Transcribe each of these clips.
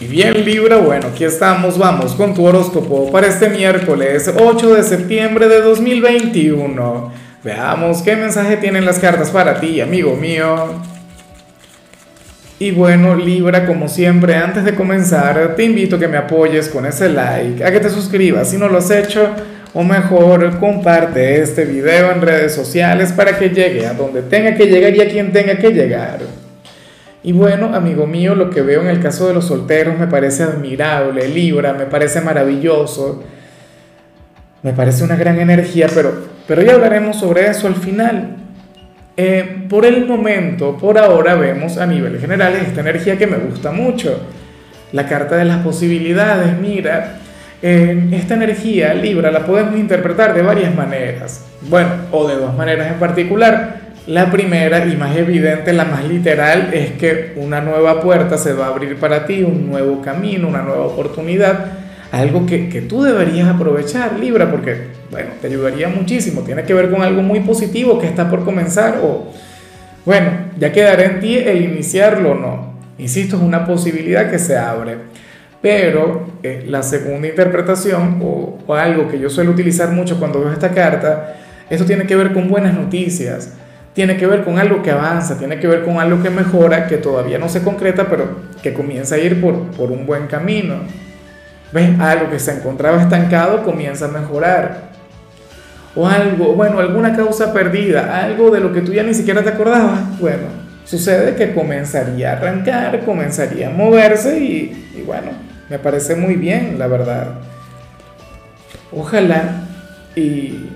Y bien Libra, bueno, aquí estamos, vamos con tu horóscopo para este miércoles 8 de septiembre de 2021. Veamos qué mensaje tienen las cartas para ti, amigo mío. Y bueno, Libra, como siempre, antes de comenzar, te invito a que me apoyes con ese like, a que te suscribas si no lo has hecho, o mejor, comparte este video en redes sociales para que llegue a donde tenga que llegar y a quien tenga que llegar. Y bueno, amigo mío, lo que veo en el caso de los solteros me parece admirable, Libra, me parece maravilloso, me parece una gran energía, pero, pero ya hablaremos sobre eso al final. Eh, por el momento, por ahora, vemos a nivel general esta energía que me gusta mucho. La carta de las posibilidades, mira, esta energía, Libra, la podemos interpretar de varias maneras. Bueno, o de dos maneras en particular. La primera y más evidente, la más literal, es que una nueva puerta se va a abrir para ti, un nuevo camino, una nueva oportunidad, algo que, que tú deberías aprovechar, Libra, porque, bueno, te ayudaría muchísimo, tiene que ver con algo muy positivo que está por comenzar o, bueno, ya quedará en ti el iniciarlo o no. Insisto, es una posibilidad que se abre. Pero eh, la segunda interpretación o, o algo que yo suelo utilizar mucho cuando veo esta carta, esto tiene que ver con buenas noticias tiene que ver con algo que avanza, tiene que ver con algo que mejora, que todavía no se concreta, pero que comienza a ir por, por un buen camino. ¿Ves? Algo que se encontraba estancado comienza a mejorar. O algo, bueno, alguna causa perdida, algo de lo que tú ya ni siquiera te acordabas. Bueno, sucede que comenzaría a arrancar, comenzaría a moverse y, y bueno, me parece muy bien, la verdad. Ojalá y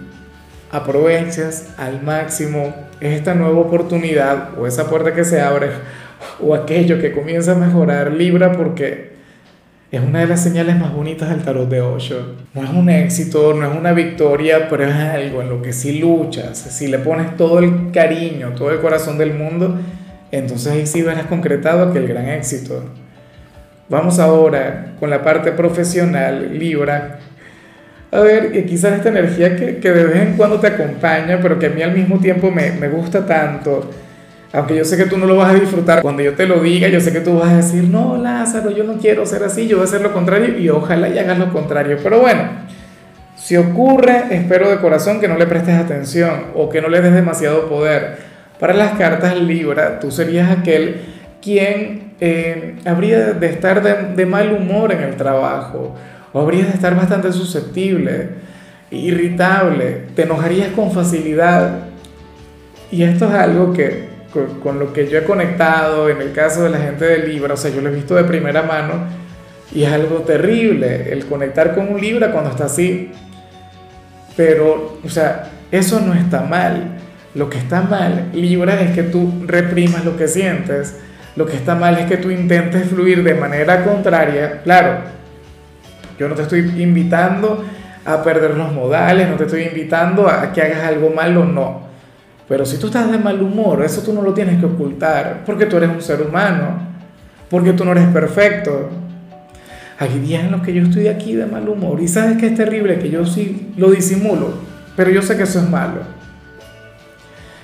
aprovechas al máximo esta nueva oportunidad o esa puerta que se abre o aquello que comienza a mejorar Libra porque es una de las señales más bonitas del tarot de Osho. No es un éxito, no es una victoria, pero es algo en lo que si luchas, si le pones todo el cariño, todo el corazón del mundo, entonces ahí sí verás concretado aquel gran éxito. Vamos ahora con la parte profesional, Libra a ver, que quizás esta energía que, que, de vez en cuando te acompaña, pero que a mí al mismo tiempo me, me, gusta tanto, aunque yo sé que tú no lo vas a disfrutar, cuando yo te lo diga, yo sé que tú vas a decir, no, Lázaro, yo no quiero ser así, yo voy a hacer lo contrario y ojalá y hagas lo contrario. Pero bueno, si ocurre, espero de corazón que no le prestes atención o que no le des demasiado poder. Para las cartas Libra, tú serías aquel quien eh, habría de estar de mal humor en el trabajo o habrías de estar bastante susceptible, irritable, te enojarías con facilidad. Y esto es algo que con, con, lo que yo he conectado en el caso de la gente de Libra, o sea, yo lo he visto de primera mano y es algo terrible el conectar con un Libra cuando está así. Pero, o sea, eso no está mal. Lo que está mal, Libra, es que tú reprimas lo que sientes. Lo que está mal es que tú intentes fluir de manera contraria. Claro, yo no te estoy invitando a perder los modales, no te estoy invitando a que hagas algo malo, no. Pero si tú estás de mal humor, eso tú no lo tienes que ocultar, porque tú eres un ser humano, porque tú no eres perfecto. Hay días en los que yo estoy aquí de mal humor y sabes que es terrible, que yo sí lo disimulo, pero yo sé que eso es malo.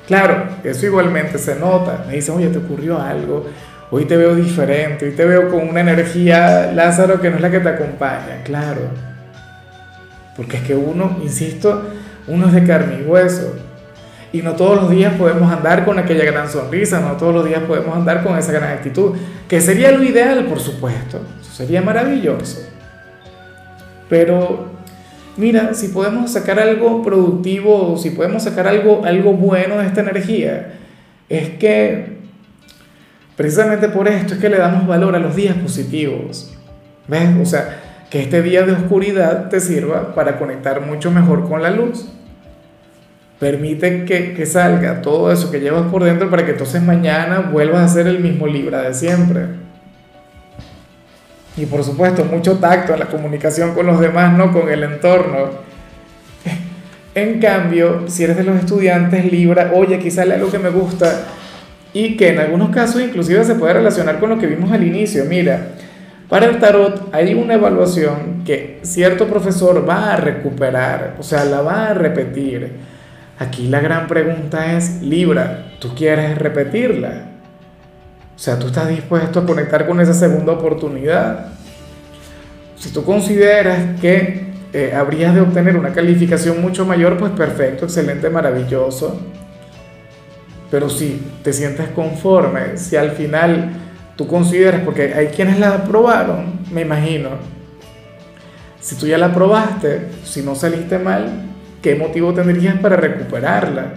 Claro, eso igualmente se nota. Me dicen, oye, te ocurrió algo, hoy te veo diferente, hoy te veo con una energía, Lázaro, que no es la que te acompaña, claro. Porque es que uno, insisto, uno es de carne y hueso. Y no todos los días podemos andar con aquella gran sonrisa, no todos los días podemos andar con esa gran actitud, que sería lo ideal, por supuesto, sería maravilloso. Pero mira, si podemos sacar algo productivo, si podemos sacar algo, algo bueno de esta energía, es que precisamente por esto es que le damos valor a los días positivos. ¿Ves? O sea, que este día de oscuridad te sirva para conectar mucho mejor con la luz. Permite que, que, salga todo eso que llevas por dentro para que entonces mañana vuelvas a ser el mismo Libra de siempre. Y por supuesto, mucho tacto en la comunicación con los demás, no con el entorno. En cambio, si eres de los estudiantes Libra, oye, sale algo que me gusta y que en algunos casos inclusive se puede relacionar con lo que vimos al inicio. Mira, para el tarot hay una evaluación que cierto profesor va a recuperar, o sea, la va a repetir Aquí la gran pregunta es, Libra, ¿tú quieres repetirla? O sea, tú estás dispuesto a conectar con esa segunda oportunidad. Si tú consideras que eh, habrías de obtener una calificación mucho mayor, pues perfecto, excelente, maravilloso. Pero si te sientes conforme, si al final tú consideras, porque hay quienes la aprobaron, me imagino, si tú ya la aprobaste, si no saliste mal, ¿qué motivo tendrías para recuperarla?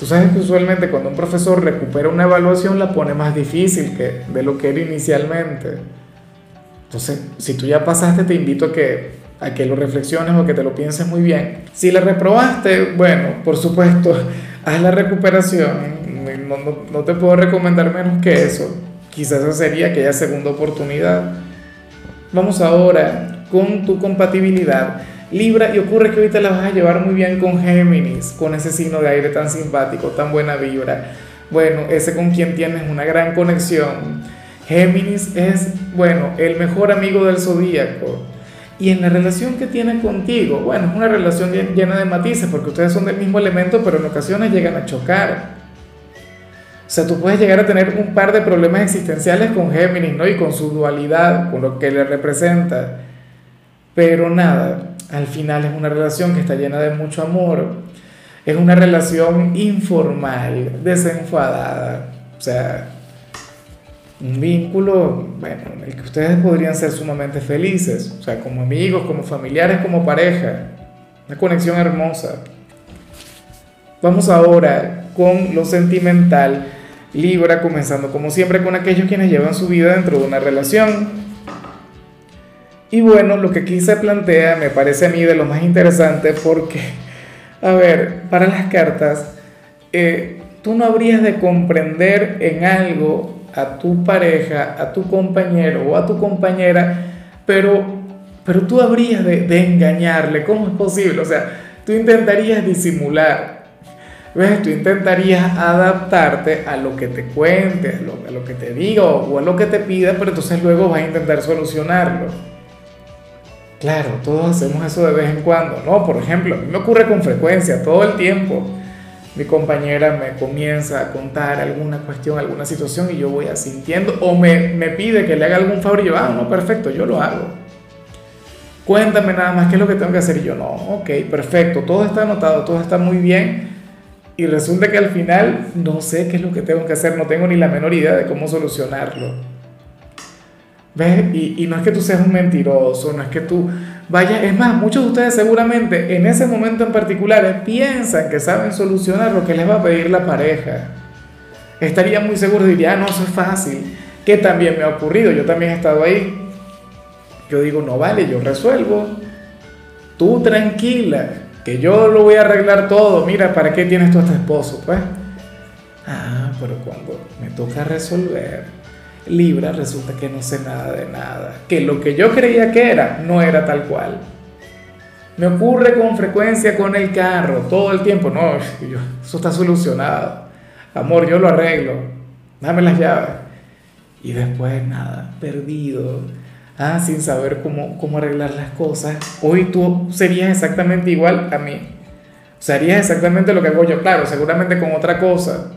Tú sabes que usualmente cuando un profesor recupera una evaluación la pone más difícil que de lo que era inicialmente. Entonces, si tú ya pasaste, te invito a que, a que lo reflexiones o que te lo pienses muy bien. Si la reprobaste, bueno, por supuesto, haz la recuperación. No, no, no te puedo recomendar menos que eso. Quizás esa sería aquella segunda oportunidad. Vamos ahora con tu compatibilidad. Libra, y ocurre que ahorita la vas a llevar muy bien con Géminis, con ese signo de aire tan simpático, tan buena vibra. Bueno, ese con quien tienes una gran conexión. Géminis es, bueno, el mejor amigo del zodíaco. Y en la relación que tiene contigo, bueno, es una relación llena de matices porque ustedes son del mismo elemento, pero en ocasiones llegan a chocar. O sea, tú puedes llegar a tener un par de problemas existenciales con Géminis, ¿no? Y con su dualidad, con lo que le representa. Pero nada, al final es una relación que está llena de mucho amor, es una relación informal, desenfadada, o sea, un vínculo, bueno, en el que ustedes podrían ser sumamente felices, o sea, como amigos, como familiares, como pareja, una conexión hermosa. Vamos ahora con lo sentimental, Libra, comenzando como siempre con aquellos quienes llevan su vida dentro de una relación. Y bueno, lo que aquí se plantea me parece a mí de lo más interesante porque, a ver, para las cartas, eh, tú no habrías de comprender en algo a tu pareja, a tu compañero o a tu compañera, pero, pero tú habrías de, engañarle. ¿Cómo es posible? O sea, tú intentarías disimular. ¿Ves? Tú intentarías adaptarte a lo que te cuente, a lo, a lo que te diga o a lo que te pida, pero entonces luego vas a intentar solucionarlo. Claro, todos hacemos eso de vez en cuando, ¿no? Por ejemplo, a mí me ocurre con frecuencia, todo el tiempo. Mi compañera me comienza a contar alguna cuestión, alguna situación y yo voy asintiendo o me, me pide que le haga algún favor y yo, ah, no, perfecto, yo lo hago. Cuéntame nada más qué es lo que tengo que hacer y yo, no, ok, perfecto, todo está anotado, todo está muy bien y resulta que al final no sé qué es lo que tengo que hacer, no tengo ni la menor idea de cómo solucionarlo. ¿Ves? Y, y, no es que tú seas un mentiroso, no es que tú vayas, es más, muchos de ustedes seguramente en ese momento en particular piensan que saben solucionar lo que les va a pedir la pareja. Estaría muy seguro, diría, ah, no, eso es fácil, que también me ha ocurrido, yo también he estado ahí. Yo digo, no vale, yo resuelvo, tú tranquila, que yo lo voy a arreglar todo, mira, ¿para qué tienes tú a este esposo? Pues, ah, pero cuando me toca resolver Libra resulta que no sé nada de nada, que lo que yo creía que era no era tal cual. Me ocurre con frecuencia con el carro, todo el tiempo, no, eso está solucionado. Amor, yo lo arreglo, dame las llaves. Y después nada, perdido, ah, sin saber cómo, cómo arreglar las cosas. Hoy tú serías exactamente igual a mí. O sea, harías exactamente lo que hago yo, claro, seguramente con otra cosa,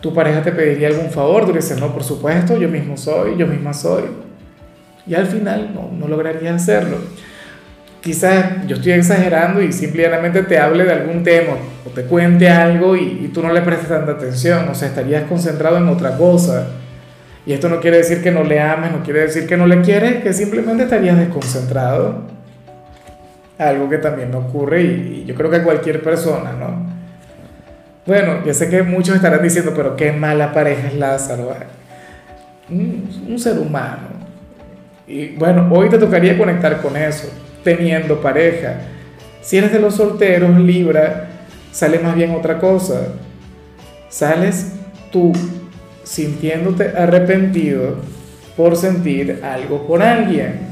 tu pareja te pediría algún favor, tú dices, no, por supuesto, yo mismo soy, yo misma soy. Y al final no, no lograrías hacerlo. Quizás yo estoy exagerando y simplemente te hable de algún tema o te cuente algo y, tú no le prestes tanta atención, o sea, estarías concentrado en otra cosa. Y esto no quiere decir que no le ames, no quiere decir que no le quieres, que simplemente estarías desconcentrado. Algo que también me ocurre y, yo creo que cualquier persona, ¿no? Bueno, yo sé que muchos estarán diciendo, pero qué mala pareja es Lázaro. Un, ser humano. Y bueno, hoy te tocaría conectar con eso, teniendo pareja. Si eres de los solteros, Libra, sale más bien otra cosa. Sales tú sintiéndote arrepentido por sentir algo por alguien.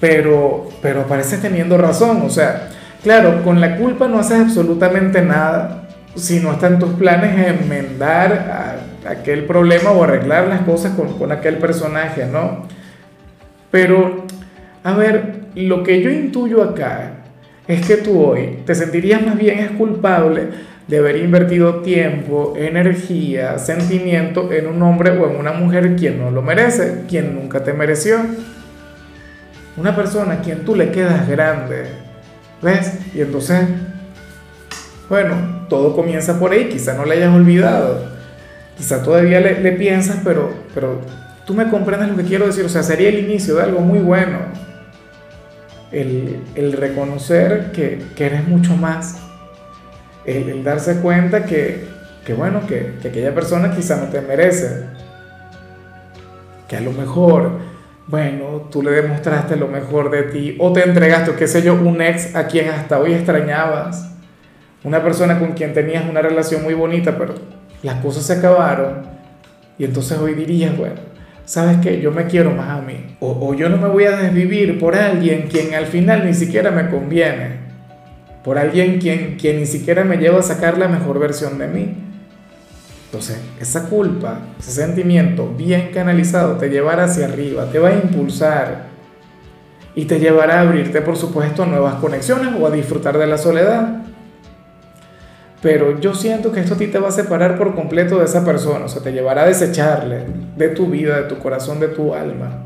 Pero, pero apareces teniendo razón, o sea, Claro, con la culpa no haces absolutamente nada si no está en tus planes enmendar aquel problema o arreglar las cosas con, con aquel personaje, ¿no? Pero, a ver, lo que yo intuyo acá es que tú hoy te sentirías más bien es culpable de haber invertido tiempo, energía, sentimiento en un hombre o en una mujer quien no lo merece, quien nunca te mereció. Una persona a quien tú le quedas grande. ¿Ves? Y entonces, bueno, todo comienza por ahí, quizá no le hayas olvidado. Quizá todavía le, piensas, pero, pero tú me comprendes lo que quiero decir. O sea, sería el inicio de algo muy bueno. El, el reconocer que, que eres mucho más el, darse cuenta que, que bueno, que, que, aquella persona quizá no te merece, que a lo mejor, bueno, tú le demostraste lo mejor de ti, o te entregaste, qué sé yo, un ex a quien hasta hoy extrañabas, una persona con quien tenías una relación muy bonita, pero las cosas se acabaron, y entonces hoy dirías, bueno, ¿sabes qué? Yo me quiero más a mí, o, o yo no me voy a desvivir por alguien quien al final ni siquiera me conviene por alguien quien, quien ni siquiera me lleva a sacar la mejor versión de mí. Entonces, esa culpa, ese sentimiento bien canalizado te llevará hacia arriba, te va a impulsar y te llevará a abrirte, por supuesto, a nuevas conexiones o a disfrutar de la soledad. Pero yo siento que esto a ti te va a separar por completo de esa persona, o sea, te llevará a desecharle de tu vida, de tu corazón, de tu alma.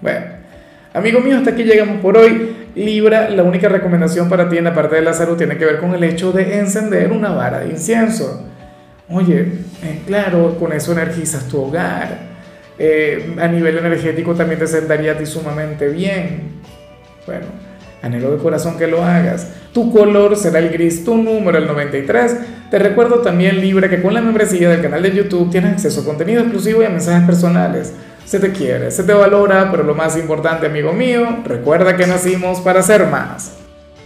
Bueno, amigo mío, hasta aquí llegamos por hoy. Libra, la única recomendación para ti en la parte de la salud tiene que ver con el hecho de encender una vara de incienso. Oye, eh, claro, con eso energizas tu hogar. Eh, a nivel energético también te sentaría a ti sumamente bien. Bueno, anhelo de corazón que lo hagas. Tu color será el gris, tu número el 93. Te recuerdo también, Libra, que con la membresía del canal de YouTube tienes acceso a contenido exclusivo y a mensajes personales se te quiere, se te valora, pero lo más importante, amigo mío, recuerda que nacimos para ser más.